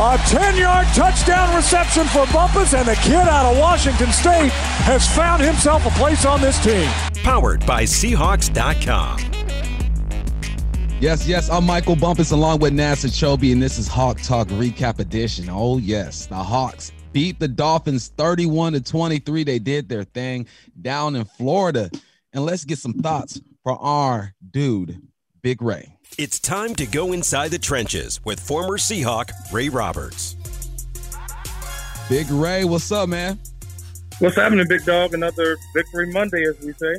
A 10 yard touchdown reception for Bumpus, and the kid out of Washington State has found himself a place on this team powered by Seahawks.com. Yes, yes, I'm Michael Bumpus along with NASA Chobe, and this is Hawk Talk Recap Edition. Oh, yes, the Hawks beat the Dolphins 31 to 23. They did their thing down in Florida. And let's get some thoughts for our dude, Big Ray. It's time to go inside the trenches with former Seahawk Ray Roberts. Big Ray, what's up, man? What's happening, big dog? Another victory Monday, as we say.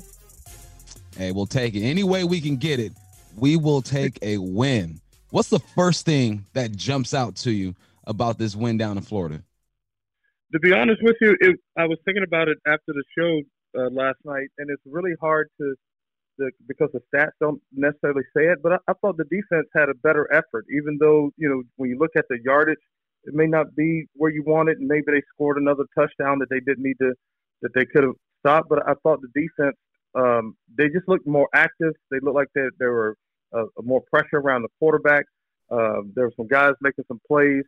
Hey, we'll take it any way we can get it. We will take a win. What's the first thing that jumps out to you about this win down in Florida? To be honest with you, it, I was thinking about it after the show uh, last night, and it's really hard to, to, because the stats don't necessarily say it. But I, I thought the defense had a better effort, even though you know when you look at the yardage, it may not be where you want it, and maybe they scored another touchdown that they didn't need to, that they could have stopped. But I thought the defense um, they just looked more active. They looked like they, there were uh, more pressure around the quarterback. Uh, there were some guys making some plays,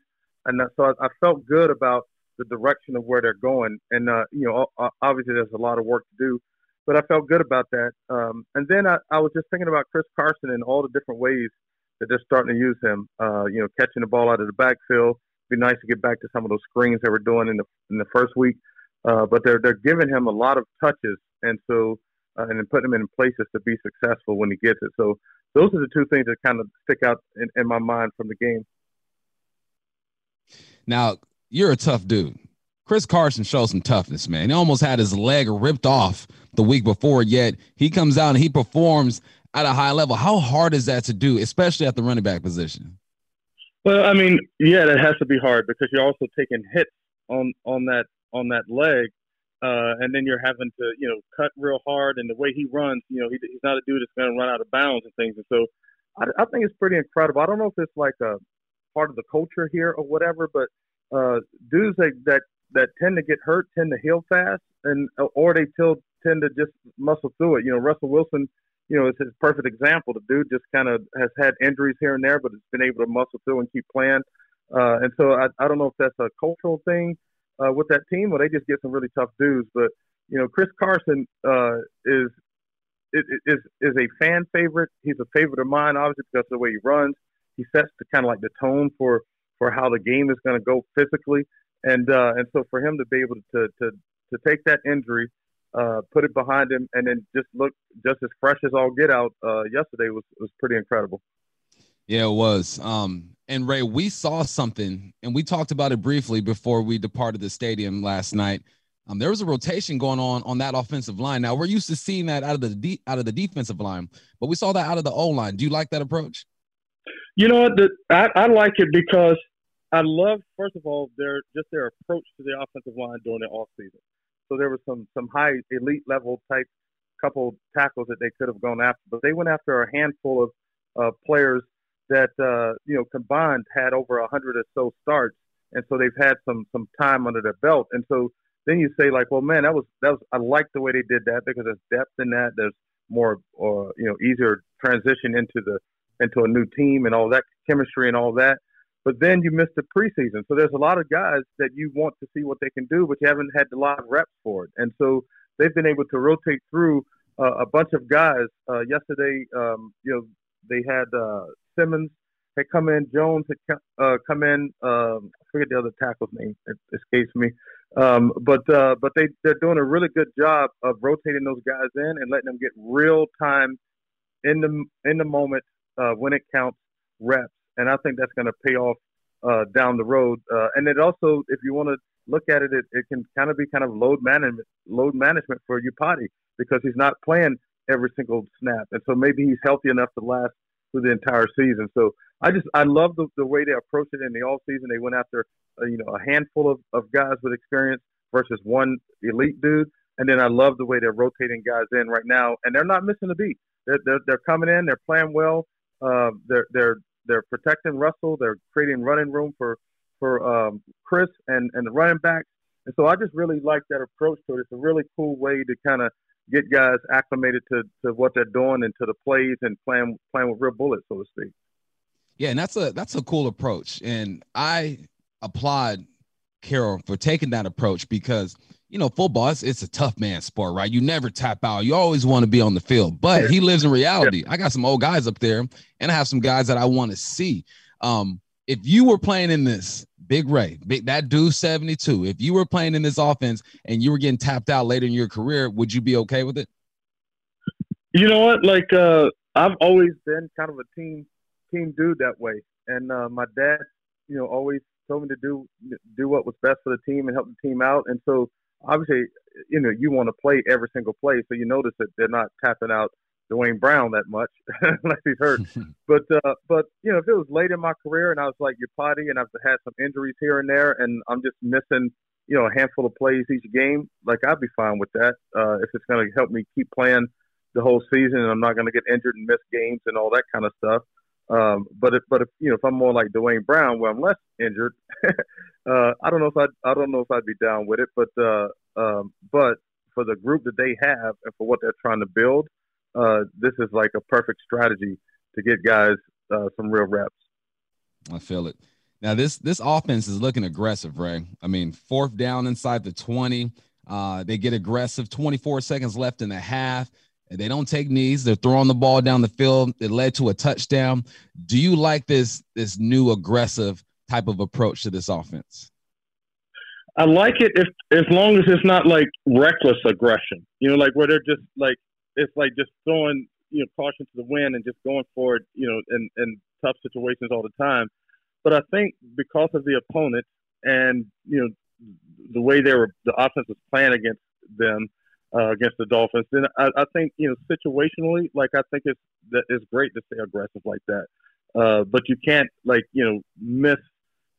and so I, I, felt good about the direction of where they're going. And uh, you know, obviously there's a lot of work to do, but I felt good about that. Um, and then I, I, was just thinking about Chris Carson and all the different ways that they're starting to use him. Uh, you know, catching the ball out of the backfield. It'd be nice to get back to some of those screens they were doing in the in the first week. Uh, but they're they're giving him a lot of touches, and so uh, and then put him in places to be successful when he gets it. So those are the two things that kind of stick out in, in my mind from the game. Now you're a tough dude. Chris Carson shows some toughness, man. He almost had his leg ripped off the week before, yet he comes out and he performs at a high level. How hard is that to do, especially at the running back position? Well, I mean, yeah, that has to be hard because you're also taking hits on on that on that leg uh, and then you're having to, you know, cut real hard. And the way he runs, you know, he, he's not a dude that's going to run out of bounds and things. And so I, I think it's pretty incredible. I don't know if it's like a part of the culture here or whatever, but uh, dudes that, that that tend to get hurt tend to heal fast, and or they still tend to just muscle through it. You know, Russell Wilson, you know, is his perfect example. The dude just kind of has had injuries here and there, but has been able to muscle through and keep playing. Uh, and so I, I don't know if that's a cultural thing uh, with that team, or they just get some really tough dudes. But you know, Chris Carson uh, is is is a fan favorite. He's a favorite of mine, obviously because of the way he runs. He sets the kind of like the tone for for how the game is going to go physically, and uh, and so for him to be able to to to take that injury, uh, put it behind him, and then just look just as fresh as all get out uh, yesterday was was pretty incredible. Yeah, it was. Um, and Ray, we saw something, and we talked about it briefly before we departed the stadium last night. Um, there was a rotation going on on that offensive line. Now we're used to seeing that out of the de- out of the defensive line, but we saw that out of the O line. Do you like that approach? You know what? The, I, I like it because I love, first of all, their just their approach to the offensive line during the off season. So there was some some high elite level type couple tackles that they could have gone after, but they went after a handful of uh, players that uh, you know combined had over a hundred or so starts, and so they've had some some time under their belt. And so then you say like, well, man, that was that was I like the way they did that because there's depth in that. There's more uh, you know easier transition into the into a new team and all that chemistry and all that. But then you missed the preseason, so there's a lot of guys that you want to see what they can do, but you haven't had a lot of reps for it. And so they've been able to rotate through uh, a bunch of guys. Uh, yesterday, um, you know, they had uh, Simmons had come in, Jones had uh, come in. Um, I forget the other tackle's name; it escapes me. Um, but uh, but they they're doing a really good job of rotating those guys in and letting them get real time in the in the moment uh, when it counts reps, and I think that's going to pay off uh, down the road. Uh, and it also, if you want to look at it, it, it can kind of be kind of load management load management for Iupati because he's not playing every single snap, and so maybe he's healthy enough to last through the entire season. So I just I love the, the way they approached it in the all season. They went after uh, you know a handful of, of guys with experience versus one elite dude. And then I love the way they're rotating guys in right now, and they're not missing a beat. They're they're, they're coming in, they're playing well. Uh, they're they're they're protecting Russell. They're creating running room for for um, Chris and and the running backs. And so I just really like that approach to it. It's a really cool way to kind of get guys acclimated to, to what they're doing and to the plays and playing playing with real bullets, so to speak. Yeah, and that's a that's a cool approach, and I applaud Carroll for taking that approach because you know football it's, it's a tough man sport, right? You never tap out. You always want to be on the field, but he lives in reality. I got some old guys up there, and I have some guys that I want to see. Um, if you were playing in this, Big Ray, big, that dude 72, if you were playing in this offense and you were getting tapped out later in your career, would you be okay with it? You know what? Like, uh, I've always been kind of a team team dude that way. And uh, my dad, you know, always told me to do do what was best for the team and help the team out. And so obviously, you know, you want to play every single play, so you notice that they're not tapping out Duane Brown that much unless he's hurt. but uh, but you know, if it was late in my career and I was like Iupati and I've had some injuries here and there and I'm just missing you know a handful of plays each game, like I'd be fine with that uh, if it's going to help me keep playing the whole season and I'm not going to get injured and miss games and all that kind of stuff. Um, but if but if you know if I'm more like Duane Brown where I'm less injured, uh, I don't know if I I don't know if I'd be down with it. But uh, um, but for the group that they have and for what they're trying to build, uh, this is like a perfect strategy to get guys uh, some real reps. I feel it. Now this this offense is looking aggressive, Ray. I mean, fourth down inside the 20. Uh, they get aggressive. 24 seconds left in the half. They don't take knees. They're throwing the ball down the field. It led to a touchdown. Do you like this this new aggressive type of approach to this offense? I like it if as long as it's not like reckless aggression. You know, like where they're just like it's like just throwing you know caution to the wind and just going for it. You know, in in tough situations all the time. But I think because of the opponent and you know the way they were the offense was playing against them uh, against the Dolphins, then I, I think you know situationally, like I think it's it's great to stay aggressive like that. Uh, but you can't like you know miss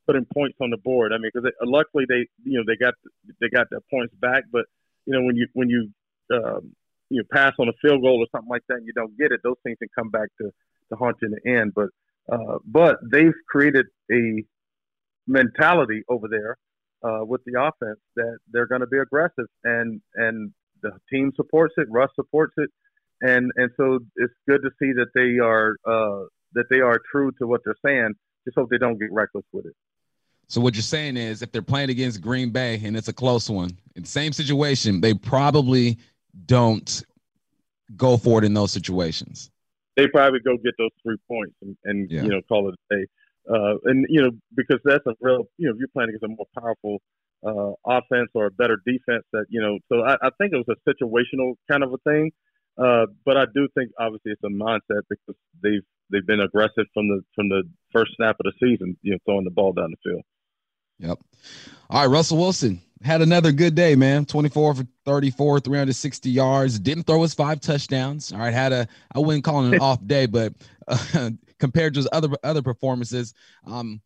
putting points on the board. I mean, because luckily they you know they got they got their points back, but you know when you when you um, you know pass on a field goal or something like that and you don't get it, those things can come back to to haunt you in the end. But uh, but they've created a mentality over there uh, with the offense that they're going to be aggressive and and the team supports it, Russ supports it, and and so it's good to see that they are uh, that they are true to what they're saying. Just hope they don't get reckless with it. So what you're saying is, if they're playing against Green Bay and it's a close one, in the same situation, they probably don't go for it in those situations. They probably go get those three points and, and yeah. you know call it a day. Uh, and you know because that's a real you know if you're playing against a more powerful uh, offense or a better defense that you know. So I, I think it was a situational kind of a thing, uh, but I do think obviously it's a mindset because they've they've been aggressive from the from the first snap of the season, you know, throwing the ball down the field. Yep. All right, Russell Wilson had another good day, man. 24 for 34, 360 yards. Didn't throw his five touchdowns. All right, had a I wouldn't call it an off day, but uh, compared to his other other performances, um,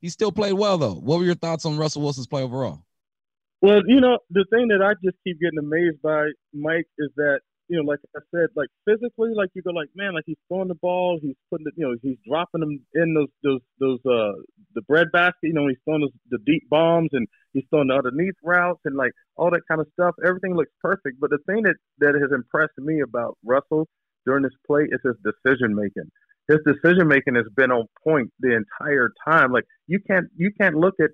he still played well though. What were your thoughts on Russell Wilson's play overall? Well, you know, the thing that I just keep getting amazed by, Mike, is that you know, like I said, like physically, like you go, like man, like he's throwing the ball, he's putting it, you know, he's dropping them in those those those uh the bread basket, you know, he's throwing those, the deep bombs and he's throwing the underneath routes and like all that kind of stuff. Everything looks perfect, but the thing that that has impressed me about Russell during this play is his decision making his decision making has been on point the entire time. Like you can't you can't look at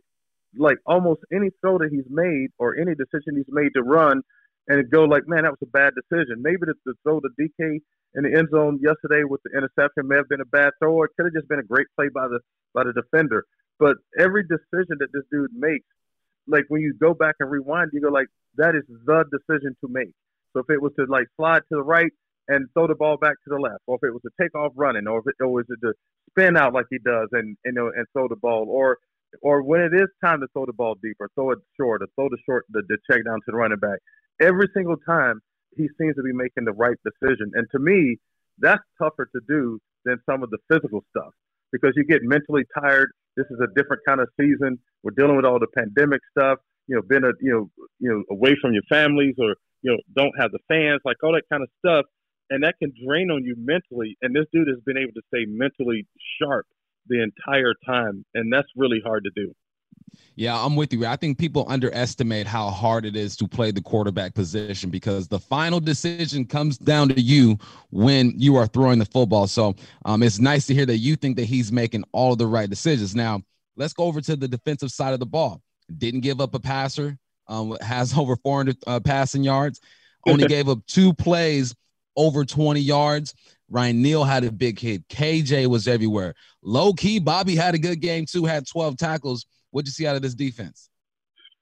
like almost any throw that he's made or any decision he's made to run and go like, man, that was a bad decision. Maybe the, the throw to DK in the end zone yesterday with the interception may have been a bad throw, or it could have just been a great play by the by the defender. But every decision that this dude makes, like when you go back and rewind, you go like, that is the decision to make. So if it was to like slide to the right, and throw the ball back to the left, or if it was a takeoff running, or if it, or was it to spin out like he does and you uh, know and throw the ball, or or when it is time to throw the ball deeper, throw it short, or throw the short the, the check down to the running back. Every single time he seems to be making the right decision, and to me, that's tougher to do than some of the physical stuff because you get mentally tired. This is a different kind of season. We're dealing with all the pandemic stuff. You know, been a you know you know away from your families or you know, don't have the fans, like all that kind of stuff, and that can drain on you mentally. And this dude has been able to stay mentally sharp the entire time, and that's really hard to do. Yeah, I'm with you. I think people underestimate how hard it is to play the quarterback position because the final decision comes down to you when you are throwing the football. So um, it's nice to hear that you think that he's making all the right decisions. Now, let's go over to the defensive side of the ball. Didn't give up a passer, um, has over 400 uh, passing yards, only gave up two plays over 20 yards. Ryan Neal had a big hit. KJ was everywhere. Low key, Bobby had a good game too, had 12 tackles. What'd you see out of this defense?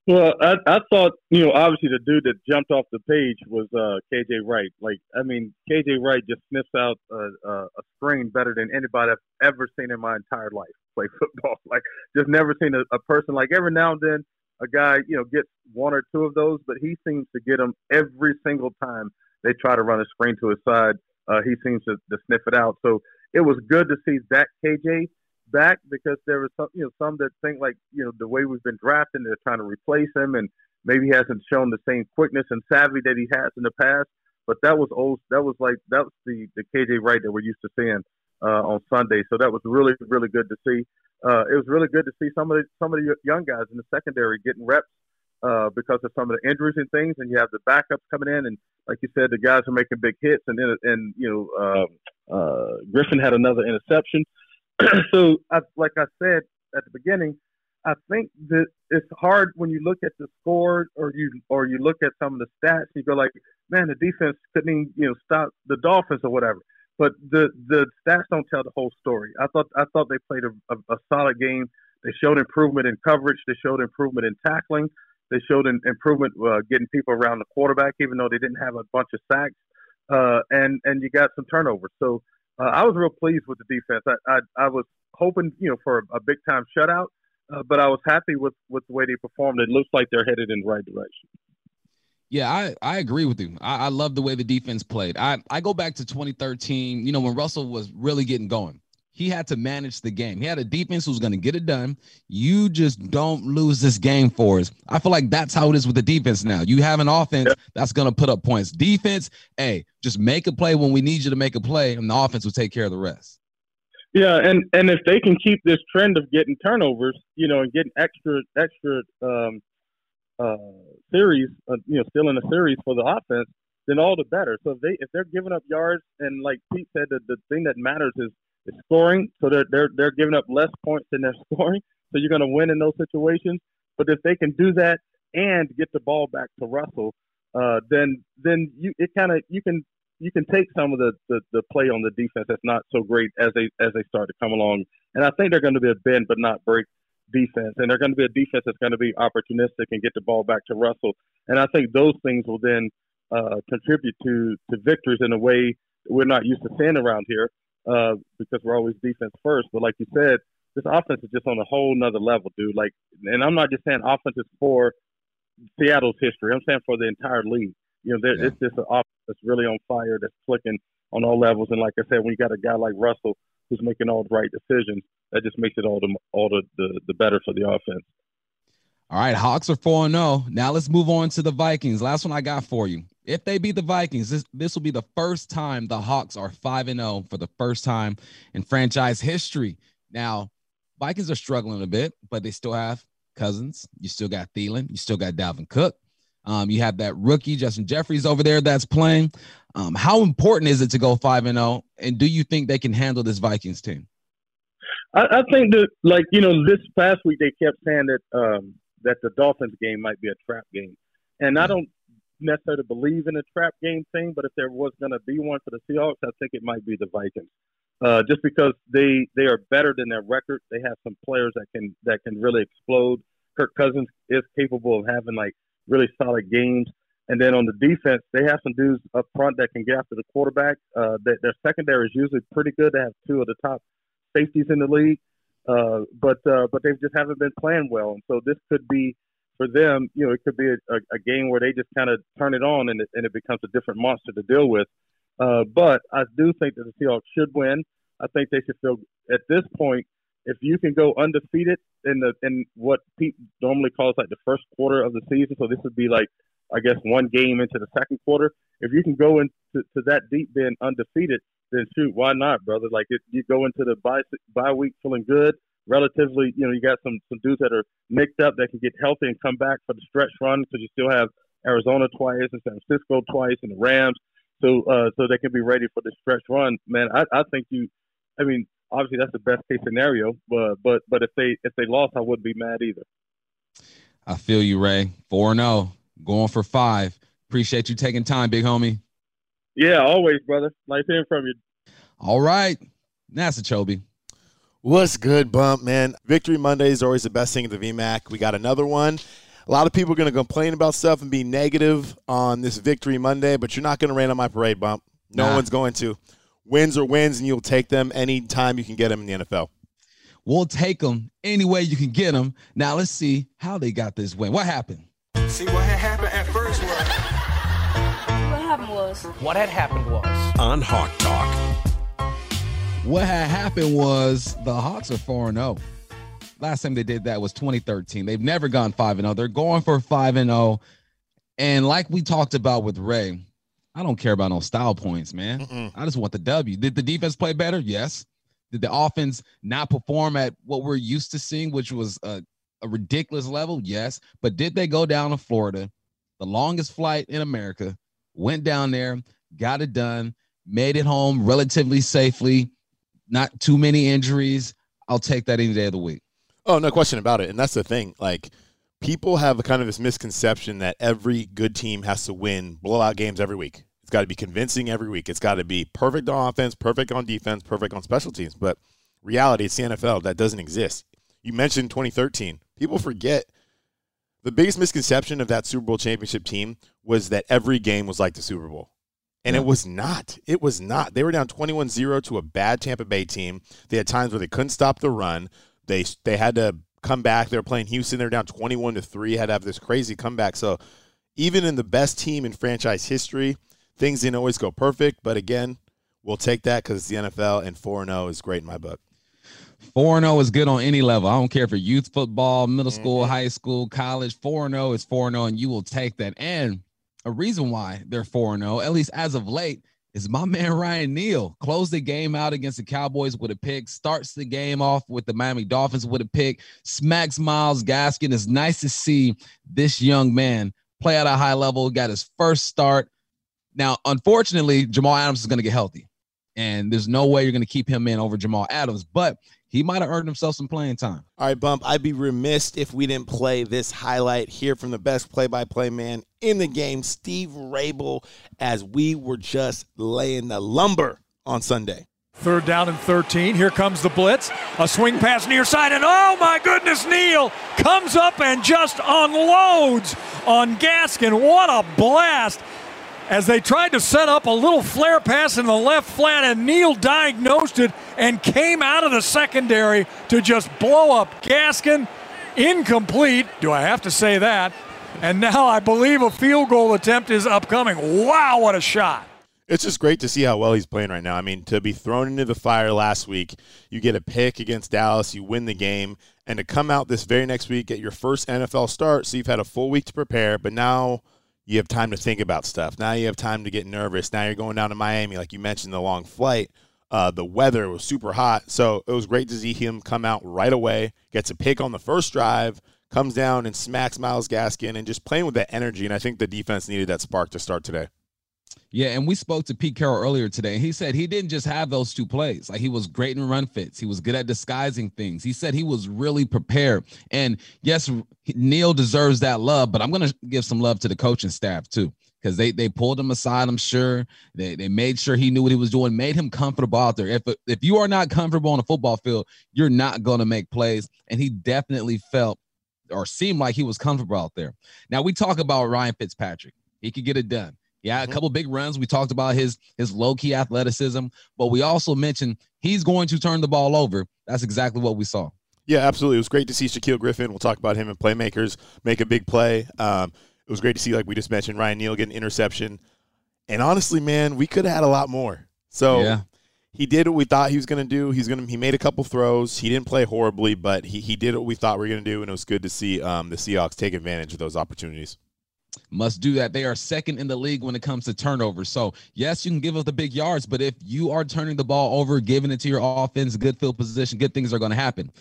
Well, I, I thought, you know, obviously the dude that jumped off the page was uh, KJ Wright. Like, I mean, KJ Wright just sniffs out a, a, a screen better than anybody I've ever seen in my entire life play football. Like, just never seen a, a person like every now and then a guy, you know, gets one or two of those, but he seems to get them every single time they try to run a screen to his side. Uh, he seems to, to sniff it out. So it was good to see that KJ back because there was some, you know, some that think like, you know, the way we've been drafting, they're trying to replace him, and maybe he hasn't shown the same quickness and savvy that he has in the past. But that was old. That was like that was the the KJ Wright that we're used to seeing uh, on Sunday. So that was really really good to see. Uh, it was really good to see some of the some of the young guys in the secondary getting reps uh, because of some of the injuries and things, and you have the backups coming in, and like you said, the guys are making big hits, and then and you know uh, uh, Griffin had another interception. so, I, like I said at the beginning, I think that it's hard when you look at the score or you or you look at some of the stats. You go like, man, the defense couldn't even, you know stop the Dolphins or whatever. But the the stats don't tell the whole story. I thought I thought they played a, a, a solid game. They showed improvement in coverage. They showed improvement in tackling. They showed an improvement uh, getting people around the quarterback, even though they didn't have a bunch of sacks. Uh, and and you got some turnovers. So uh, I was real pleased with the defense. I, I, I was hoping, you know, for a, a big time shutout, uh, but I was happy with, with the way they performed. It looks like they're headed in the right direction. Yeah, I, I agree with you. I, I love the way the defense played. I, I go back to 2013, you know, when Russell was really getting going he had to manage the game. He had a defense who's going to get it done. You just don't lose this game for us. I feel like that's how it is with the defense now. You have an offense yeah. that's going to put up points. Defense, hey, just make a play when we need you to make a play, and the offense will take care of the rest. Yeah, and and if they can keep this trend of getting turnovers, you know, and getting extra extra um, uh, series, uh, you know, still in a series for the offense, then all the better. So if they if they're giving up yards, and like Pete said, the, the thing that matters is is scoring. So they're they're they're giving up less points than they're scoring. So you're going to win in those situations. But if they can do that and get the ball back to Russell, uh, then then you it kind of you can you can take some of the, the, the play on the defense that's not so great as they as they start to come along. And I think they're going to be a bend but not break defense, and they're going to be a defense that's going to be opportunistic and get the ball back to Russell. And I think those things will then uh, contribute to to victories in a way we're not used to seeing around here uh, because we're always defense first. But like you said, this offense is just on a whole nother level, dude. Like, and I'm not just saying offense is for Seattle's history. I'm saying for the entire league. You know, yeah. it's just an offense that's really on fire, that's clicking on all levels. And like I said, when you got a guy like Russell who's making all the right decisions, that just makes it all the all the the, the better for the offense. All right, Hawks are 4 0. Now let's move on to the Vikings. Last one I got for you. If they beat the Vikings, this, this will be the first time the Hawks are 5 and 0 for the first time in franchise history. Now, Vikings are struggling a bit, but they still have Cousins. You still got Thielen. You still got Dalvin Cook. Um, you have that rookie Justin Jeffries over there that's playing. Um, how important is it to go 5 and 0? And do you think they can handle this Vikings team? I, I, think that, like, you know, this past week they kept saying that um, that the Dolphins game might be a trap game. And I don't necessarily believe in a trap game thing, but if there was going to be one for the Seahawks, I think it might be the Vikings. Uh, just because they they are better than their record, they have some players that can that can really explode. Kirk Cousins is capable of having like really solid games, and then on the defense, they have some dudes up front that can get after the quarterback. Uh, that their secondary is usually pretty good. They have two of the top safeties in the league. Uh, but uh, but they just haven't been playing well, and so this could be for them. You know, it could be a, a, game where they just kind of turn it on and it, and it becomes a different monster to deal with. Uh, but I do think that the Seahawks should win. I think they should feel at this point if you can go undefeated in the in what Pete normally calls like the first quarter of the season. So this would be like I guess one game into the second quarter. If you can go into to that deep being undefeated, then shoot, why not, brother? Like if you go into the bye bye week feeling good, relatively, you know, you got some some dudes that are nicked up that can get healthy and come back for the stretch run because you still have Arizona twice and San Francisco twice and the Rams, so uh, so they can be ready for the stretch run. Man, I, I think you, I mean, obviously that's the best case scenario, but but but if they if they lost, I wouldn't be mad either. I feel you, Ray. Four and zero, oh, going for five. Appreciate you taking time, big homie. Yeah, always, brother. Nice hearing from you. All right, NASA Chobe. What's good, Bump, man? Victory Monday is always the best thing at the VMAC. We got another one. A lot of people are going to complain about stuff and be negative on this Victory Monday, but you're not going to rain on my parade, Bump. No nah. one's going to. Wins are wins, and you'll take them anytime you can get them in the NFL. We'll take them any way you can get them. Now let's see how they got this win. What happened? See what had happened at first was. What happened was. What had happened was. On Hawk Talk. What had happened was the Hawks are 4 0. Last time they did that was 2013. They've never gone 5 0. They're going for 5 0. And like we talked about with Ray, I don't care about no style points, man. Mm-mm. I just want the W. Did the defense play better? Yes. Did the offense not perform at what we're used to seeing, which was a, a ridiculous level? Yes. But did they go down to Florida, the longest flight in America, went down there, got it done, made it home relatively safely, not too many injuries. I'll take that any day of the week. Oh, no question about it. And that's the thing. Like, people have a kind of this misconception that every good team has to win blowout games every week. It's got to be convincing every week. It's got to be perfect on offense, perfect on defense, perfect on special teams. But reality, it's the NFL. That doesn't exist. You mentioned 2013. People forget the biggest misconception of that Super Bowl championship team was that every game was like the Super Bowl. And it was not. It was not. They were down 21-0 to a bad Tampa Bay team. They had times where they couldn't stop the run. They they had to come back. They were playing Houston. They're down 21 to 3, had to have this crazy comeback. So even in the best team in franchise history, things didn't always go perfect. But again, we'll take that because it's the NFL, and 4 0 is great in my book. 4 0 is good on any level. I don't care for youth football, middle school, mm-hmm. high school, college. 4 0 is 4 0, and you will take that. And a reason why they're 4 0, at least as of late, is my man Ryan Neal. Closed the game out against the Cowboys with a pick, starts the game off with the Miami Dolphins with a pick, smacks Myles Gaskin. It's nice to see this young man play at a high level, got his first start. Now, unfortunately, Jamal Adams is going to get healthy, and there's no way you're going to keep him in over Jamal Adams, but he might have earned himself some playing time. All right, Bump, I'd be remiss if we didn't play this highlight here from the best play by play man in the game, Steve Raible, as we were just laying the lumber on Sunday. Third down and 13. Here comes the blitz. A swing pass near side, and oh my goodness, Neal comes up and just unloads on Gaskin. What a blast! as they tried to set up a little flare pass in the left flat, and Neal diagnosed it and came out of the secondary to just blow up Gaskin. Incomplete. Do I have to say that? And now I believe a field goal attempt is upcoming. Wow, what a shot! It's just great to see how well he's playing right now. I mean, to be thrown into the fire last week, you get a pick against Dallas, you win the game, and to come out this very next week, get your first NFL start, so you've had a full week to prepare, but now you have time to think about stuff. Now you have time to get nervous. Now you're going down to Miami, like you mentioned, the long flight. Uh, the weather was super hot, so it was great to see him come out right away. Gets a pick on the first drive, comes down and smacks Myles Gaskin, and just playing with that energy. And I think the defense needed that spark to start today. Yeah, and we spoke to Pete Carroll earlier today. He said he didn't just have those two plays. Like he was great in run fits. He was good at disguising things. He said he was really prepared. And yes, Neal deserves that love, but I'm going to give some love to the coaching staff too because they they pulled him aside. I'm sure they they made sure he knew what he was doing, made him comfortable out there. If if you are not comfortable on a football field, you're not going to make plays. And he definitely felt or seemed like he was comfortable out there. Now we talk about Ryan Fitzpatrick. He could get it done. Yeah, mm-hmm. a couple big runs. We talked about his his low key athleticism, but we also mentioned he's going to turn the ball over. That's exactly what we saw. Yeah, absolutely. It was great to see Shaquill Griffin. We'll talk about him and playmakers make a big play. Um, it was great to see, like we just mentioned, Ryan Neal get an interception. And honestly, man, we could have had a lot more. So yeah. He did what we thought he was going to do. He's going to he made a couple throws. He didn't play horribly, but he he did what we thought we were going to do, and it was good to see um, the Seahawks take advantage of those opportunities. must do that. They are second in the league when it comes to turnovers. So, yes, you can give up the big yards, but if you are turning the ball over, giving it to your offense, good field position, good things are going to happen.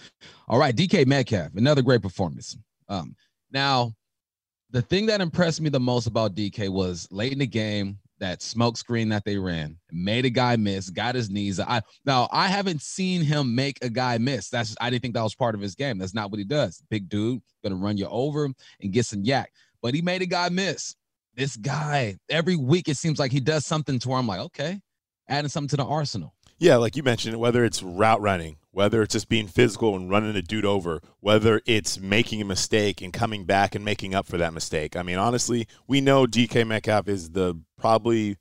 All right, DK Metcalf, another great performance. Um, now, the thing that impressed me the most about DK was late in the game, that smoke screen that they ran made a guy miss, got his knees. I now I haven't seen him make a guy miss. That's I didn't think that was part of his game. That's not what he does. Big dude, gonna run you over and get some YAC. But he made a guy miss. This guy every week it seems like he does something to where I'm like, okay, adding something to the arsenal. Yeah, like you mentioned, whether it's route running, whether it's just being physical and running a dude over, whether it's making a mistake and coming back and making up for that mistake. I mean, honestly, we know DK Metcalf is the probably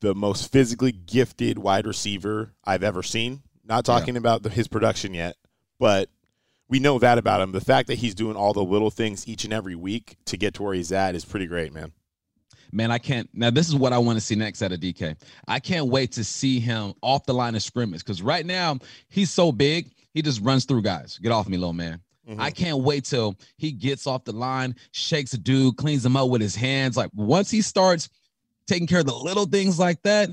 the most physically gifted wide receiver I've ever seen. Not talking yeah. about the, his production yet, but we know that about him. The fact that he's doing all the little things each and every week to get to where he's at is pretty great, man man, I can't. Now, this is what I want to see next out of DK. I can't wait to see him off the line of scrimmage because right now he's so big, he just runs through guys. Get off me, little man. Mm-hmm. I can't wait till he gets off the line, shakes a dude, cleans him up with his hands. Like once he starts taking care of the little things like that,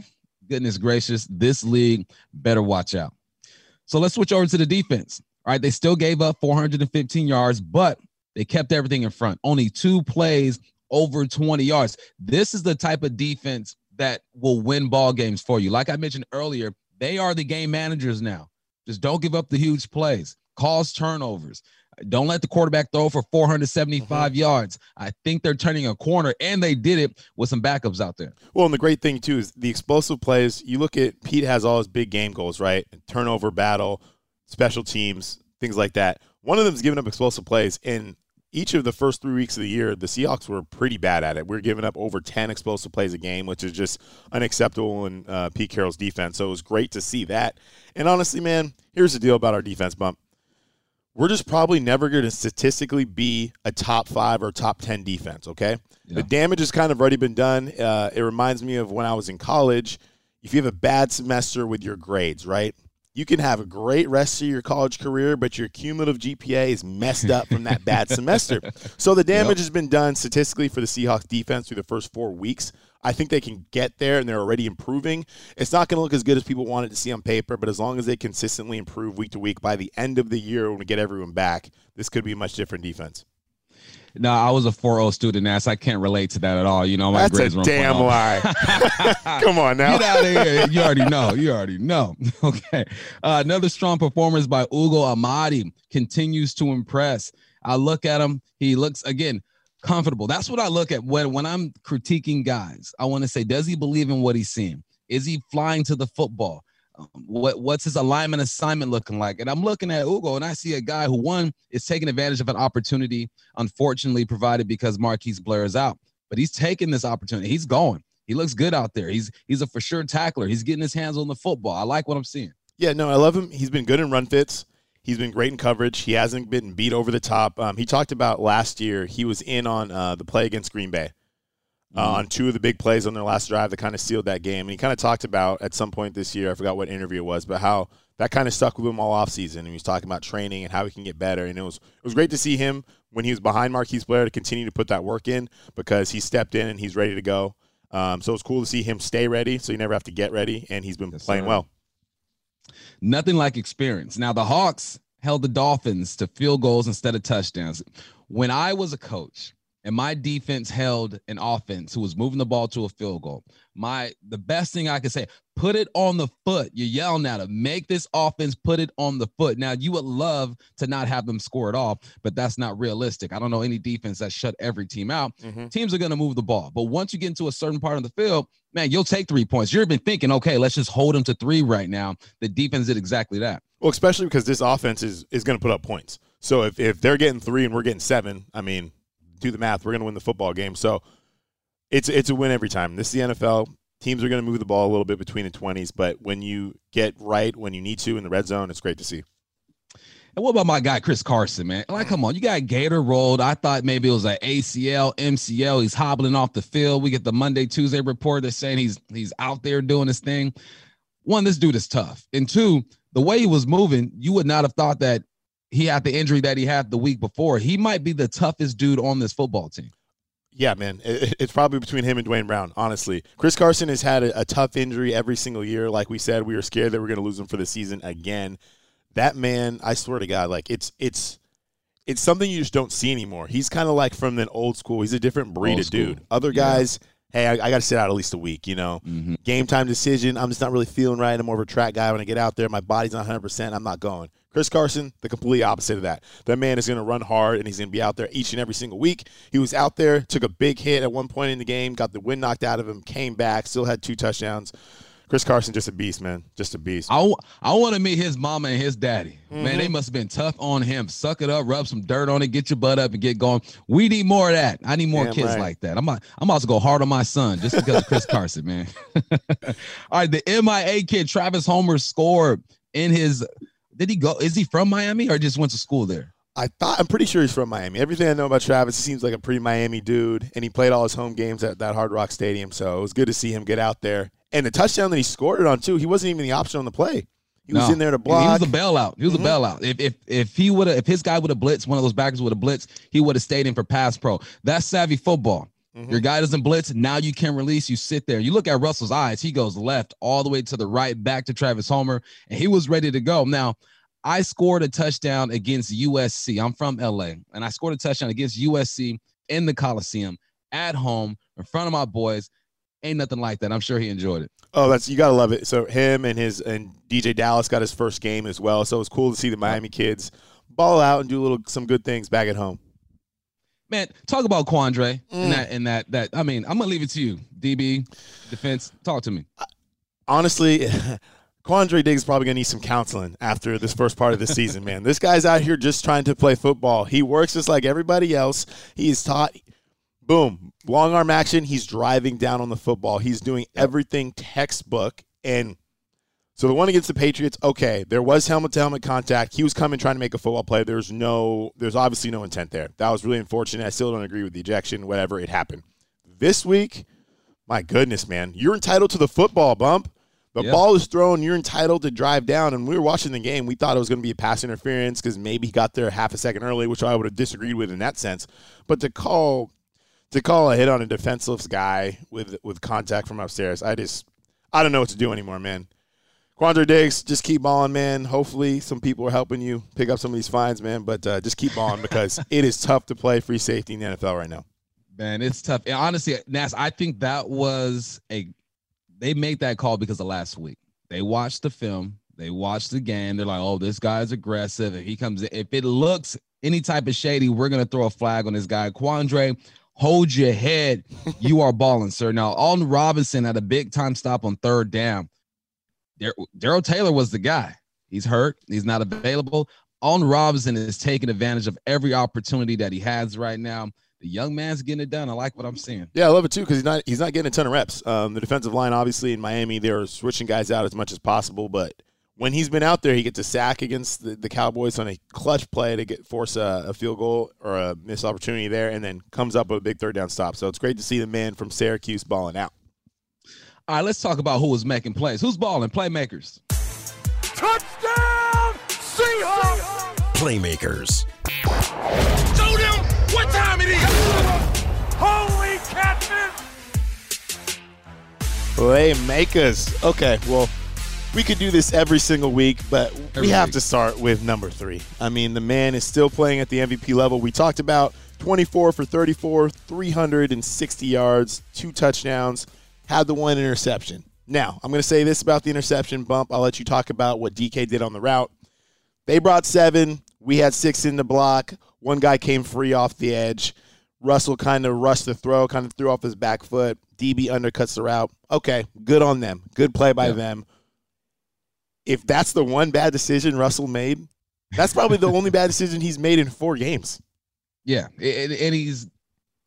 goodness gracious, this league better watch out. So let's switch over to the defense. All right, they still gave up 415 yards, but they kept everything in front. Only two plays over 20 yards. This is the type of defense that will win ball games for you. Like I mentioned earlier, they are the game managers now. Just don't give up the huge plays, cause turnovers. Don't let the quarterback throw for 475 mm-hmm. yards. I think they're turning a corner, and they did it with some backups out there. Well, and the great thing, too, is the explosive plays. You look at Pete has all his big game goals, right? Turnover battle, special teams, things like that. One of them is giving up explosive plays, and each of the first three weeks of the year, the Seahawks were pretty bad at it. We are giving up over 10 explosive plays a game, which is just unacceptable in uh, Pete Carroll's defense. So it was great to see that. And honestly, man, here's the deal about our defense bump. We're just probably never going to statistically be a top five or top 10 defense, okay? Yeah. The damage has kind of already been done. Uh, it reminds me of when I was in college. If you have a bad semester with your grades, right? You can have a great rest of your college career, but your cumulative GPA is messed up from that bad semester. So the damage yep. has been done statistically for the Seahawks defense through the first four weeks. I think they can get there, and they're already improving. It's not going to look as good as people wanted to see on paper, but as long as they consistently improve week to week, by the end of the year, when we get everyone back, this could be a much different defense. No, I was a 4.0 student, ass. I can't relate to that at all. You know, my That's grades a damn lie. Come on now. Get out of here. You already know. You already know. Okay. Uh, another strong performance by Ugo Amadi continues to impress. I look at him. He looks, again, comfortable. That's what I look at when, when I'm critiquing guys. I want to say, does he believe in what he's seeing? Is he flying to the football? Um, what what's his alignment assignment looking like? And I'm looking at Ugo and I see a guy who one is taking advantage of an opportunity, unfortunately provided because Marquise Blair is out. But he's taking this opportunity. He's going. He looks good out there. He's he's a for sure tackler. He's getting his hands on the football. I like what I'm seeing. Yeah, no, I love him. He's been good in run fits. He's been great in coverage. He hasn't been beat over the top. Um, he talked about last year he was in on uh, the play against Green Bay uh, on two of the big plays on their last drive that kind of sealed that game. And he kind of talked about at some point this year, I forgot what interview it was, but how that kind of stuck with him all offseason. And he was talking about training and how he can get better. And it was it was great to see him when he was behind Marquise Blair to continue to put that work in because he stepped in and he's ready to go. Um, so it's cool to see him stay ready, so you never have to get ready, and he's been yes, playing sir. well. Nothing like experience. Now the Hawks held the Dolphins to field goals instead of touchdowns. When I was a coach, and my defense held an offense who was moving the ball to a field goal. My the best thing I could say, put it on the foot. You're yelling at them, make this offense put it on the foot. Now you would love to not have them score it off, but that's not realistic. I don't know any defense that shut every team out. Mm-hmm. Teams are going to move the ball, but once you get into a certain part of the field, man, you'll take three points. You've been thinking, okay, let's just hold them to three right now. The defense did exactly that. Well, especially because this offense is is going to put up points. So if, if they're getting three and we're getting seven, I mean, do the math. We're going to win the football game. So it's it's a win every time. This is the NFL. Teams are going to move the ball a little bit between the 20s, but when you get right when you need to in the red zone, it's great to see. And what about my guy Chris Carson, man? Like, come on, you got Gator rolled. I thought maybe it was an ACL, MCL. He's hobbling off the field. We get the Monday, Tuesday report that's saying he's he's out there doing his thing. One, this dude is tough, and two, the way he was moving, you would not have thought that he had the injury that he had the week before. He might be the toughest dude on this football team. Yeah, man, it's probably between him and Duane Brown. Honestly, Chris Carson has had a, a tough injury every single year. Like we said, we were scared that we are going to lose him for the season again. That man, I swear to God, like it's it's it's something you just don't see anymore. He's kind of like from an old school. He's a different breed Old of dude. school. Other Yeah. guys, hey, I, I got to sit out at least a week. You know, Mhm. game time decision. I'm just not really feeling right. I'm more of a track guy when I get out there. My body's not 100. percent I'm not going. Chris Carson, the complete opposite of that. That man is going to run hard and he's going to be out there each and every single week. He was out there, took a big hit at one point in the game, got the wind knocked out of him, came back, still had two touchdowns. Chris Carson, just a beast, man, just a beast. I, I want to meet his mama and his daddy. Man, Mm-hmm. they must have been tough on him. Suck it up, rub some dirt on it, get your butt up and get going. We need more of that. I need more Damn kids right. like that. I'm I'm about to go hard on my son just because of Chris Carson, man. All right, the MIA kid Travis Homer scored in his. Did he go? Is he from Miami or just went to school there? I thought I'm pretty sure he's from Miami. Everything I know about Travis, he seems like a pretty Miami dude, and he played all his home games at that Hard Rock Stadium. So it was good to see him get out there. And the touchdown that he scored it on too, he wasn't even the option on the play. He was in there to block. He was a bailout. He was Mhm. a bailout. If if if he would have, if his guy would have blitzed, one of those backers would have blitzed, he would have stayed in for pass pro. That's savvy football. Mhm. Your guy doesn't blitz. Now you can release. You sit there. You look at Russell's eyes. He goes left all the way to the right, back to Travis Homer, and he was ready to go. Now, I scored a touchdown against USC. I'm from LA, and I scored a touchdown against USC in the Coliseum at home in front of my boys. Ain't nothing like that. I'm sure he enjoyed it. Oh, that's you gotta love it. So him and his and DeeJay Dallas got his first game as well. So it was cool to see the Miami kids ball out and do a little some good things back at home. Man, talk about Quandre Mm. and that and that that. I mean, I'm gonna leave it to you, DB defense. Talk to me. honestly, Quandre Diggs is probably going to need some counseling after this first part of the season, man. This guy's out here just trying to play football. He works just like everybody else. He is taught, boom, long arm action. He's driving down on the football. He's doing everything textbook. And so the one against the Patriots, okay, there was helmet to helmet contact. He was coming trying to make a football play. There's no, there's obviously no intent there. That was really unfortunate. I still don't agree with the ejection, whatever, it happened. This week, my goodness, man, you're entitled to the football bump. The Yeah. ball is thrown. You're entitled to drive down. And we were watching the game. We thought it was going to be a pass interference because maybe he got there half a second early, which I would have disagreed with in that sense. But to call to call a hit on a defenseless guy with with contact from upstairs, I just I don't know what to do anymore, man. Quandre Diggs, just keep balling, man. Hopefully, some people are helping you pick up some of these fines, man. But uh, just keep balling because it is tough to play free safety in the NFL right now. Man, it's tough. And honestly, Nas, I think that was a they made that call because of last week. They watched the film, they watched the game. They're like, oh, this guy's aggressive. If he comes in, if it looks any type of shady, we're gonna throw a flag on this guy. Quandre, hold your head. You are balling, sir. Now, Alton Robinson had a big time stop on third down. Dar- Darrell Taylor was the guy. He's hurt, he's not available. Alton Robinson is taking advantage of every opportunity that he has right now. The young man's getting it done. I like what I'm seeing. Yeah, I love it too because he's not he's not getting a ton of reps. Um, the defensive line, obviously in Miami, they're switching guys out as much as possible. But when he's been out there, he gets a sack against the, the Cowboys on a clutch play to get force a, a field goal or a missed opportunity there, and then comes up with a big third down stop. So it's great to see the man from Syracuse balling out. All right, let's talk about who was making plays. Who's balling? Playmakers. Touchdown, Seahawks! Playmakers. Show them what time it is. Holy catfish! Playmakers. Okay, well, we could do this every single week, but we Every have week. to start with number three. I mean, the man is still playing at the MVP level. We talked about 24 for 34, 360 yards, two touchdowns, had the one interception. Now, I'm going to say this about the interception bump. I'll let you talk about what DK did on the route. They brought seven. We had six in the block. One guy came free off the edge. Russell kind of rushed the throw, kind of threw off his back foot. DB undercuts the route. Okay, good on them. Good play by Yeah. them. If that's the one bad decision Russell made, that's probably the only bad decision he's made in four games. Yeah, and, and he's.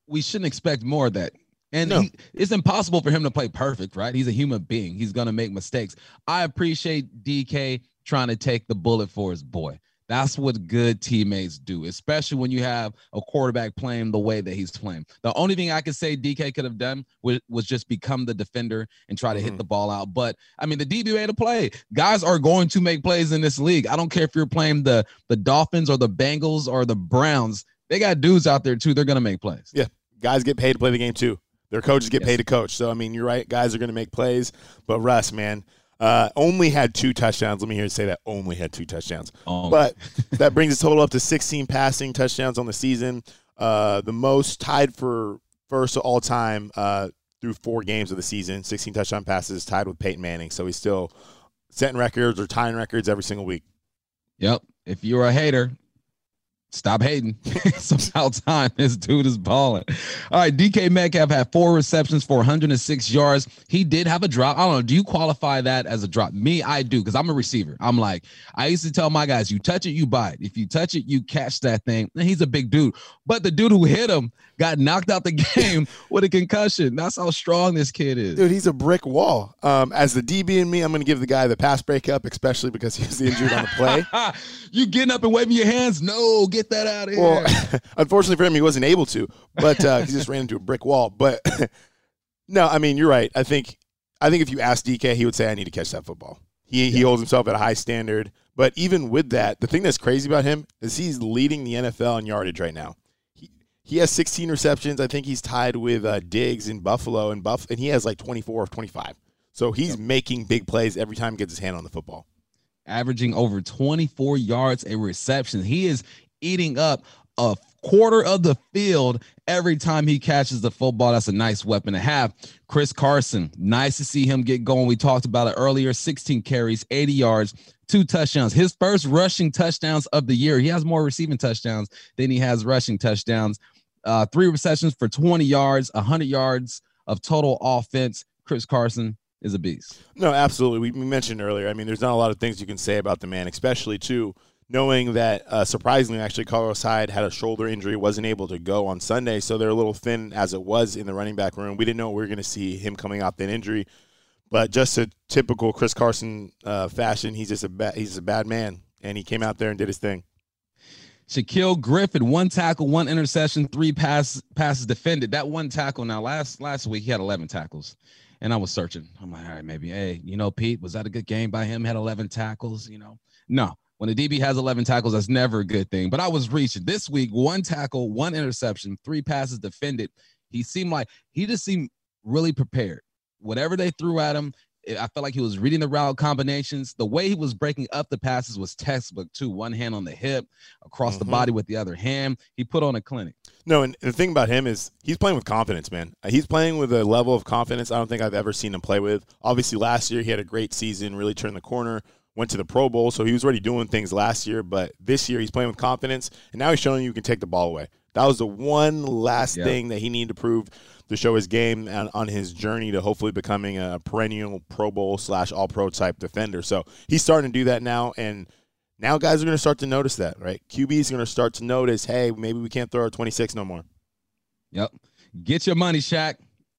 We shouldn't expect more of that. And No. he, it's impossible for him to play perfect, right? He's a human being. He's gonna make mistakes. I appreciate DK trying to take the bullet for his boy. That's what good teammates do, especially when you have a quarterback playing the way that he's playing. The only thing I could say DK could have done was, was just become the defender and try to hit Mhm. the ball out. But I mean, the DB made a play. Guys are going to make plays in this league. I don't care if you're playing the the Dolphins or the Bengals or the Browns. They got dudes out there too. They're gonna make plays. Yeah. guys get paid to play the game too. Their coaches get Yes. paid to coach. So I mean, you're right. Guys are going to make plays, but Russ, man, uh, only had two touchdowns. Let me hear you say that. Only had two touchdowns. Only. But that brings the total up to 16 passing touchdowns on the season. Uh, the most tied for first all time uh, through four games of the season. 16 touchdown passes, tied with Peyton Manning. So he's still setting records or tying records every single week. Yep. If you're a hater, stop hating. it's about time. This dude is balling. All right. DK Metcalf had four receptions for 106 yards. He did have a drop. I don't know. Do you qualify that as a drop? Me, I do because I'm a receiver. I'm like, I used to tell my guys, you touch it, you buy it. If you touch it, you catch that thing. And he's a big dude. But the dude who hit him got knocked out the game with a concussion. That's how strong this kid is. Dude, he's a brick wall. Um, as the DB in me, I'm going to give the guy the pass breakup, especially because he was injured on the play. you getting up and waving your hands? No, get that out of here. Well, unfortunately for him, he wasn't able to, but uh, he just ran into a brick wall. But no, I mean, you're right. I think, I think if you ask DK, he would say, "I need to catch that football." He he holds himself at a high standard. But even with that, the thing that's crazy about him is he's leading the NFL in yardage right now. He he has 16 receptions. I think he's tied with uh, Diggs in Buffalo, and Buff, and he has like 24 of 25. So he's making big plays every time he gets his hand on the football. averaging over 24 yards a reception. He is eating up a quarter of the field every time he catches the football. That's a nice weapon to have. Chris Carson, nice to see him get going. We talked about it earlier 16 carries, 80 yards, two touchdowns. His first rushing touchdowns of the year. He has more receiving touchdowns than he has rushing touchdowns. Uh, three receptions for 20 yards, 100 yards of total offense. Chris Carson is a beast. No, absolutely. We, mentioned earlier. I mean, there's not a lot of things you can say about the man, especially too knowing that uh, surprisingly, actually, Carlos Hyde had a shoulder injury, wasn't able to go on Sunday, so they're a little thin as it was in the running back room. We didn't know we were going to see him coming off that injury, but just a typical Chris Carson uh, fashion, he's just a bad, he's a bad man, and he came out there and did his thing. Shaquill Griffin, one tackle, one interception, three pass passes defended. That one tackle. Now, last last week he had 11 tackles, and I was searching. I'm like, all right, maybe, hey, you know, Pete, was that a good game by him? Had 11 tackles, you know? No, when a DB has 11 tackles, that's never a good thing. But I was reaching this week, one tackle, one interception, three passes defended. He seemed like he just seemed really prepared. Whatever they threw at him, I felt like he was reading the route combinations. The way he was breaking up the passes was textbook too. One hand on the hip, across the Mhm. body with the other hand. He put on a clinic. No, and the thing about him is he's playing with confidence, man. He's playing with a level of confidence I don't think I've ever seen him play with. Obviously, last year he had a great season, really turned the corner, went to the Pro Bowl, so he was already doing things last year. But this year he's playing with confidence, and now he's showing you can take the ball away. That was the one last Yeah. thing that he needed to prove to show his game on, on his journey to hopefully becoming a perennial Pro Bowl slash All Pro type defender. So he's starting to do that now, and now guys are going to start to notice that, right? QBs are going to start to notice, hey, maybe we can't throw our 26 no more. Yep. Get your money, Shaq.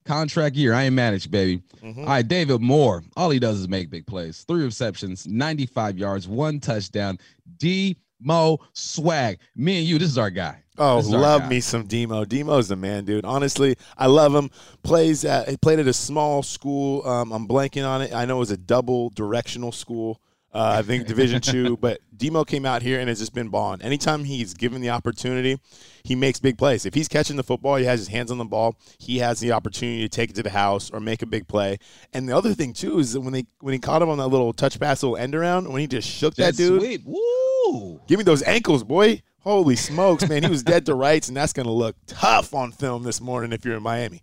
Contract year. I ain't managed, baby. Mhm. All right, David Moore. All he does is make big plays. Three receptions, 95 yards, one touchdown. D Mo swag. Me and you, this is our guy. Oh, This is our love guy. me some Demo. Demo's the man, dude. Honestly, I love him. Plays at he played at a small school. Um, I'm blanking on it. I know it was a double directional school. Uh, I think Division two, but Demo came out here and has just been balling. Anytime he's given the opportunity, he makes big plays. If he's catching the football, he has his hands on the ball. He has the opportunity to take it to the house or make a big play. And the other thing too is that when they when he caught him on that little touch pass, little end around, when he just shook that dude, sweet. Woo. Give me those ankles, boy. Holy smokes, man. He was dead to rights, and that's going to look tough on film this morning if you're in Miami.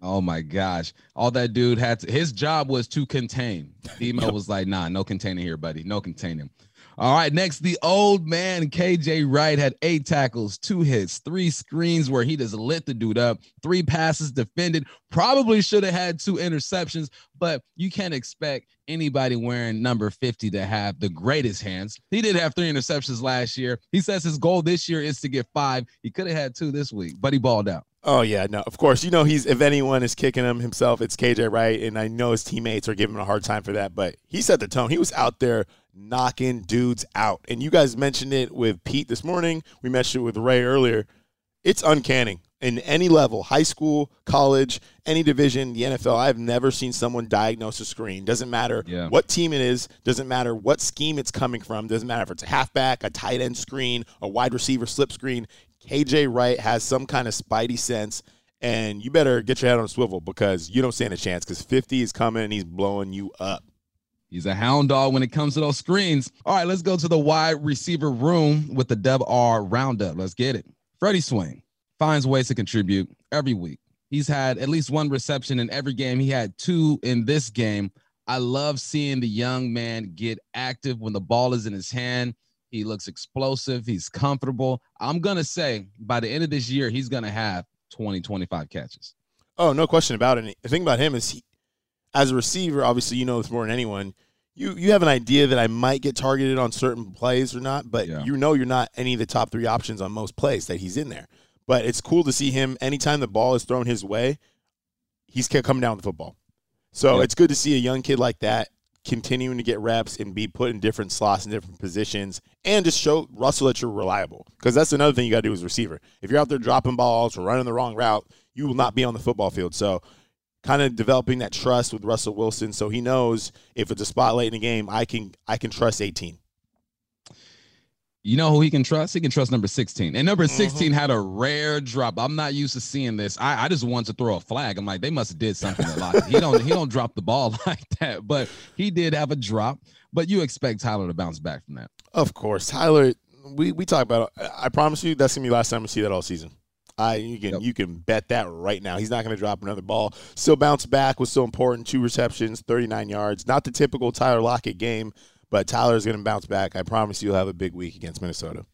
Oh my gosh. All that dude had to his job was to contain. Demo was like, nah, no containing here, buddy. No containing. All right, next, the old man KJ Wright had eight tackles, two hits, three screens where he just lit the dude up, three passes defended. Probably should have had two interceptions, but you can't expect anybody wearing number 50 to have the greatest hands. He did have three interceptions last year. He says his goal this year is to get five. He could have had two this week, but he balled out. Oh yeah, no, of course. You know he's if anyone is kicking him himself, it's KJ Wright, and I know his teammates are giving him a hard time for that. But he set the tone. He was out there knocking dudes out, and you guys mentioned it with Pete this morning. We mentioned it with Ray earlier. It's uncanny in any level, high school, college, any division, the NFL. I've never seen someone diagnose a screen. Doesn't matter Yeah. what team it is. Doesn't matter what scheme it's coming from. Doesn't matter if it's a halfback, a tight end screen, a wide receiver slip screen. KJ Wright has some kind of spidey sense, and you better get your head on a swivel because you don't stand a chance because 50 is coming and he's blowing you up. He's a hound dog when it comes to those screens. All right, let's go to the wide receiver room with the Dub R roundup. Let's get it. Freddie Swain finds ways to contribute every week. He's had at least one reception in every game. He had two in this game. I love seeing the young man get active when the ball is in his hand. He looks explosive. He's comfortable. I'm going to say by the end of this year, he's going to have 20, 25 catches. Oh, no question about it. The thing about him is he, as a receiver, obviously, you know this more than anyone. You, you have an idea that I might get targeted on certain plays or not, but Yeah. you know you're not any of the top three options on most plays that he's in there. But it's cool to see him anytime the ball is thrown his way, he's coming down with the football. So Yeah. it's good to see a young kid like that continuing to get reps and be put in different slots and different positions and just show Russell that you're reliable. Because that's another thing you got to do as a receiver. If you're out there dropping balls or running the wrong route, you will not be on the football field. So kind of developing that trust with Russell Wilson so he knows if it's a spotlight in the game, I can I can trust 18. You know who he can trust? He can trust number 16. And number Mm-hmm. 16 had a rare drop. I'm not used to seeing this. I, I just wanted to throw a flag. I'm like, they must have did something a lot. He don't he don't drop the ball like that. But he did have a drop. But you expect Tyler to bounce back from that. Of course, Tyler. We we talk about. I promise you, that's gonna be the last time we see that all season. I you can Yep. you can bet that right now. He's not gonna drop another ball. Still bounce back was so important. Two receptions, thirty nine yards. Not the typical Tyler Lockett game, but Tyler is gonna bounce back. I promise you, he'll have a big week against Minnesota.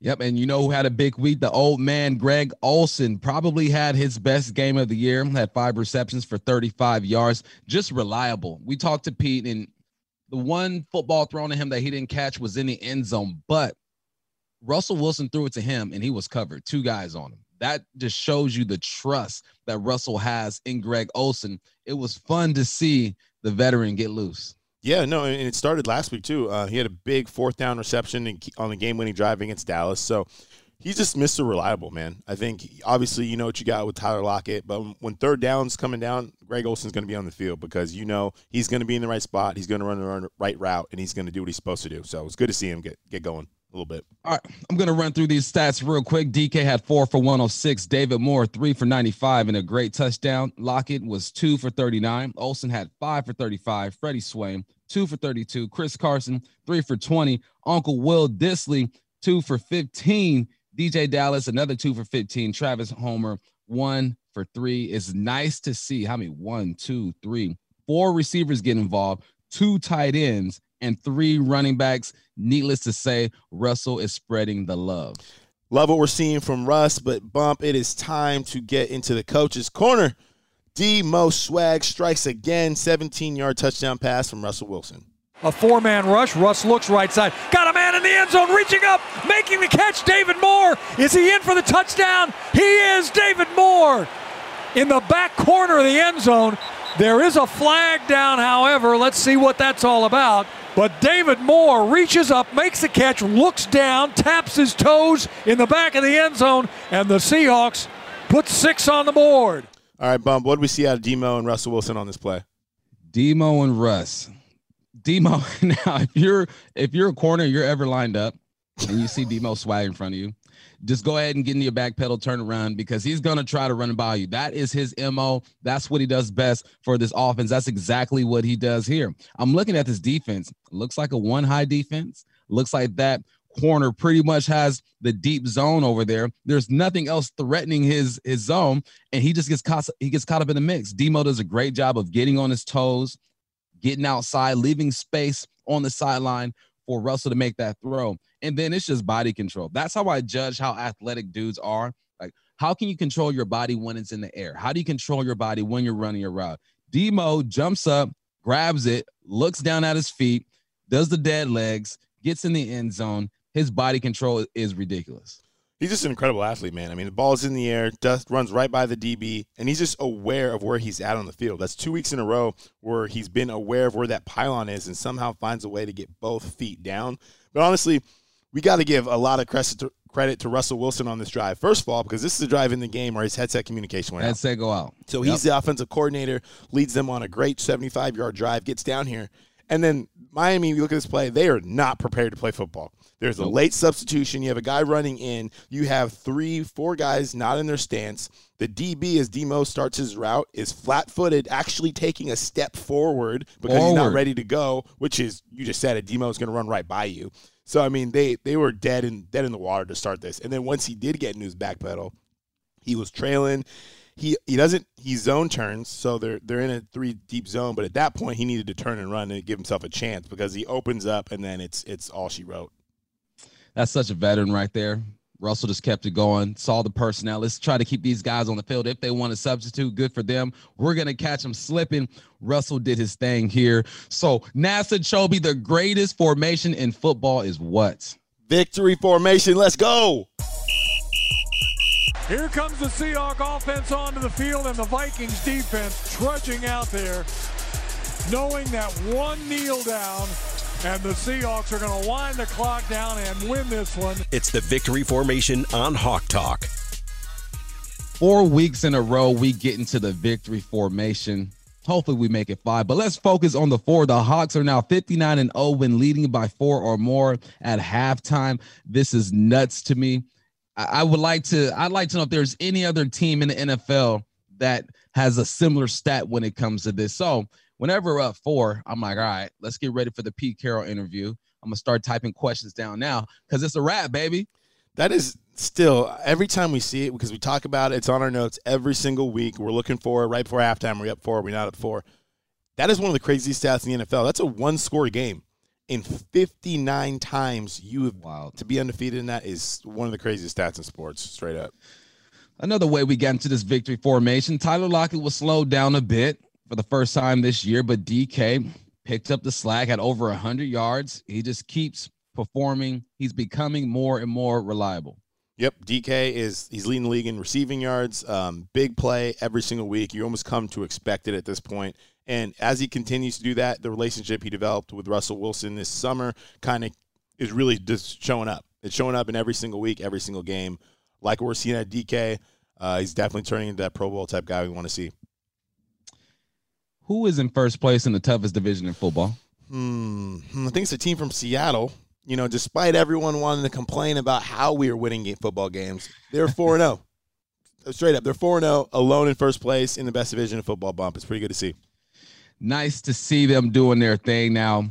Yep, and you know who had a big week? The old man, Greg Olsen, probably had his best game of the year. Had five receptions for 35 yards. Just reliable. We talked to Pete, and the one football thrown at him that he didn't catch was in the end zone, but Russell Wilson threw it to him, and he was covered. Two guys on him. That just shows you the trust that Russell has in Greg Olsen. It was fun to see the veteran get loose. Yeah, no, and it started last week too. Uh, he had a big fourth down reception on the game-winning drive against Dallas. So he's just Mr. Reliable, man. I think obviously you know what you got with Tyler Lockett, but when third down's coming down, Greg Olsen's going to be on the field because you know he's going to be in the right spot. He's going to run the right route, and he's going to do what he's supposed to do. So it's good to see him get get going little bit. All right, I'm gonna run through these stats real quick. DK had four for 106. David Moore three for 95 and a great touchdown. Lockett was two for 39. Olsen had five for 35. Freddie Swain two for 32. Chris Carson three for 20. Uncle Will Dissly two for 15. DeeJay Dallas another two for 15. Travis Homer one for three. It's nice to see how many one, two, three, four receivers get involved, two tight ends, and three running backs. Needless to say, Russell is spreading the love. Love what we're seeing from Russ, but bump, it is time to get into the coach's corner. D Mo Swag strikes again, 17 yard touchdown pass from Russell Wilson. A four man rush. Russ looks right side. Got a man in the end zone, reaching up, making the catch. David Moore. Is he in for the touchdown? He is. David Moore in the back corner of the end zone. There is a flag down, however. Let's see what that's all about. But David Moore reaches up, makes the catch, looks down, taps his toes in the back of the end zone, and the Seahawks put six on the board. All right, Bump, what do we see out of Demo and Russell Wilson on this play? Demo and Russ. Demo. Now, if you're if you're a corner, you're ever lined up, and you see Demo swag in front of you, just go ahead and get in your back pedal, turn around because he's gonna try to run by you. That is his mo. That's what he does best for this offense. That's exactly what he does here. I'm looking at this defense. Looks like a one high defense. Looks like that corner pretty much has the deep zone over there. There's nothing else threatening his his zone, and he just gets caught. He gets caught up in the mix. Demo does a great job of getting on his toes, getting outside, leaving space on the sideline for Russell to make that throw. And then it's just body control. That's how I judge how athletic dudes are. Like, how can you control your body when it's in the air? How do you control your body when you're running a route? Demo jumps up, grabs it, looks down at his feet, does the dead legs, gets in the end zone. His body control is ridiculous. He's just an incredible athlete, man. I mean, the ball's in the air, dust runs right by the DB, and he's just aware of where he's at on the field. That's two weeks in a row where he's been aware of where that pylon is and somehow finds a way to get both feet down. But honestly, we got to give a lot of credit to, credit to Russell Wilson on this drive. First of all, because this is a drive in the game where his headset communication went out. Say go out. So Yep. he's the offensive coordinator, leads them on a great 75 yard drive, gets down here. And then Miami, you look at this play, they are not prepared to play football. There's a late substitution. You have a guy running in. You have three, four guys not in their stance. The DB, as Demo starts his route, is flat footed, actually taking a step forward because he's not ready to go, which is, you just said it, Demo is going to run right by you. So, I mean, they, they were dead in, dead in the water to start this. And then once he did get into his back pedal, he was trailing. He he doesn't he zone turns, so they're they're in a three deep zone. But at that point, he needed to turn and run and give himself a chance because he opens up and then it's it's all she wrote. That's such a veteran right there. Russell just kept it going, saw the personnel. Let's try to keep these guys on the field. If they want to substitute, good for them. We're going to catch them slipping. Russell did his thing here. So, NASA Chobe, the greatest formation in football is what? Victory formation. Let's go. Here comes the Seahawk offense onto the field and the Vikings defense trudging out there, knowing that one kneel down and the Seahawks are going to wind the clock down and win this one. It's the victory formation on Hawk Talk. Four weeks in a row, we get into the victory formation. Hopefully, we make it five. But let's focus on the four. The Hawks are now 59 and 0 when leading by four or more at halftime. This is nuts to me. I, I would like to. I'd like to know if there's any other team in the NFL that has a similar stat when it comes to this. So whenever we're up four, I'm like, all right, let's get ready for the Pete Carroll interview. I'm gonna start typing questions down now because it's a wrap, baby. That is still every time we see it because we talk about it. It's on our notes every single week. We're looking for it right before halftime. We're up four. We're not up four. That is one of the craziest stats in the NFL. That's a one score game. In 59 times you have Wow. to be undefeated in that is one of the craziest stats in sports, straight up. Another way we got into this victory formation, Tyler Lockett was slowed down a bit for the first time this year, but DK picked up the slack, had over 100 yards. He just keeps performing. He's becoming more and more reliable. Yep, DK is he's leading the league in receiving yards. Um, big play every single week. You almost come to expect it at this point. And as he continues to do that, the relationship he developed with Russell Wilson this summer kind of is really just showing up. It's showing up in every single week, every single game. Like we're seeing at DK, uh, he's definitely turning into that Pro Bowl type guy we want to see. Who is in first place in the toughest division in football? Hmm. I think it's a team from Seattle. You know, despite everyone wanting to complain about how we are winning football games, they're 4 0. Straight up, they're 4 0, alone in first place in the best division of football bump. It's pretty good to see. Nice to see them doing their thing now.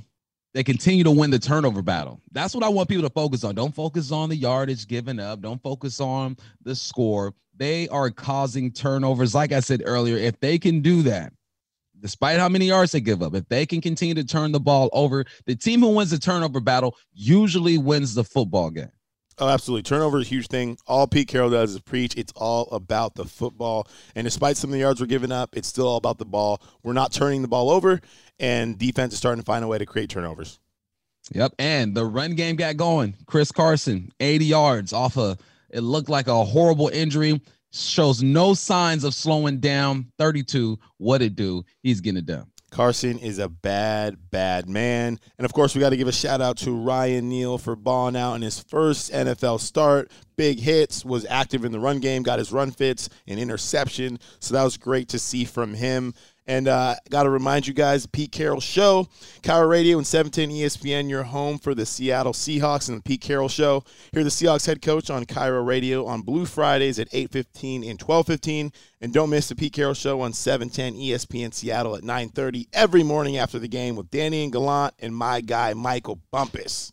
They continue to win the turnover battle. That's what I want people to focus on. Don't focus on the yardage given up. Don't focus on the score. They are causing turnovers. Like I said earlier, if they can do that, despite how many yards they give up, if they can continue to turn the ball over, the team who wins the turnover battle usually wins the football game. Oh, absolutely. Turnover is a huge thing. All Pete Carroll does is preach. It's all about the football. And despite some of the yards we're giving up, it's still all about the ball. We're not turning the ball over, and defense is starting to find a way to create turnovers. Yep. And the run game got going. Chris Carson, 80 yards off a, it looked like a horrible injury. Shows no signs of slowing down. 32. What it do? He's getting it done. Carson is a bad, bad man. And of course, we got to give a shout out to Ryan Neal for balling out in his first NFL start. Big hits, was active in the run game, got his run fits, an interception. So that was great to see from him. And uh, got to remind you guys, Pete Carroll Show, KIRO Radio and 710 ESPN, your home for the Seattle Seahawks and the Pete Carroll Show. Hear the Seahawks head coach on KIRO Radio on Blue Fridays at 8.15 and 12.15. And don't miss the Pete Carroll Show on 710 ESPN Seattle at 9.30 every morning after the game with Danny and Gallant and my guy, Michael Bumpus.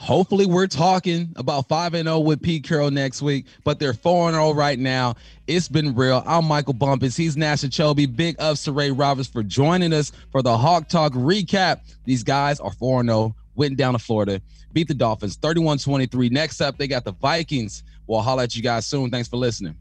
Hopefully, we're talking about 5 and 0 with Pete Carroll next week, but they're 4 0 right now. It's been real. I'm Michael Bumpus. He's Nasha Chelby. Big ups to Ray Roberts for joining us for the Hawk Talk recap. These guys are 4 0, went down to Florida, beat the Dolphins 31 23. Next up, they got the Vikings. We'll holler at you guys soon. Thanks for listening.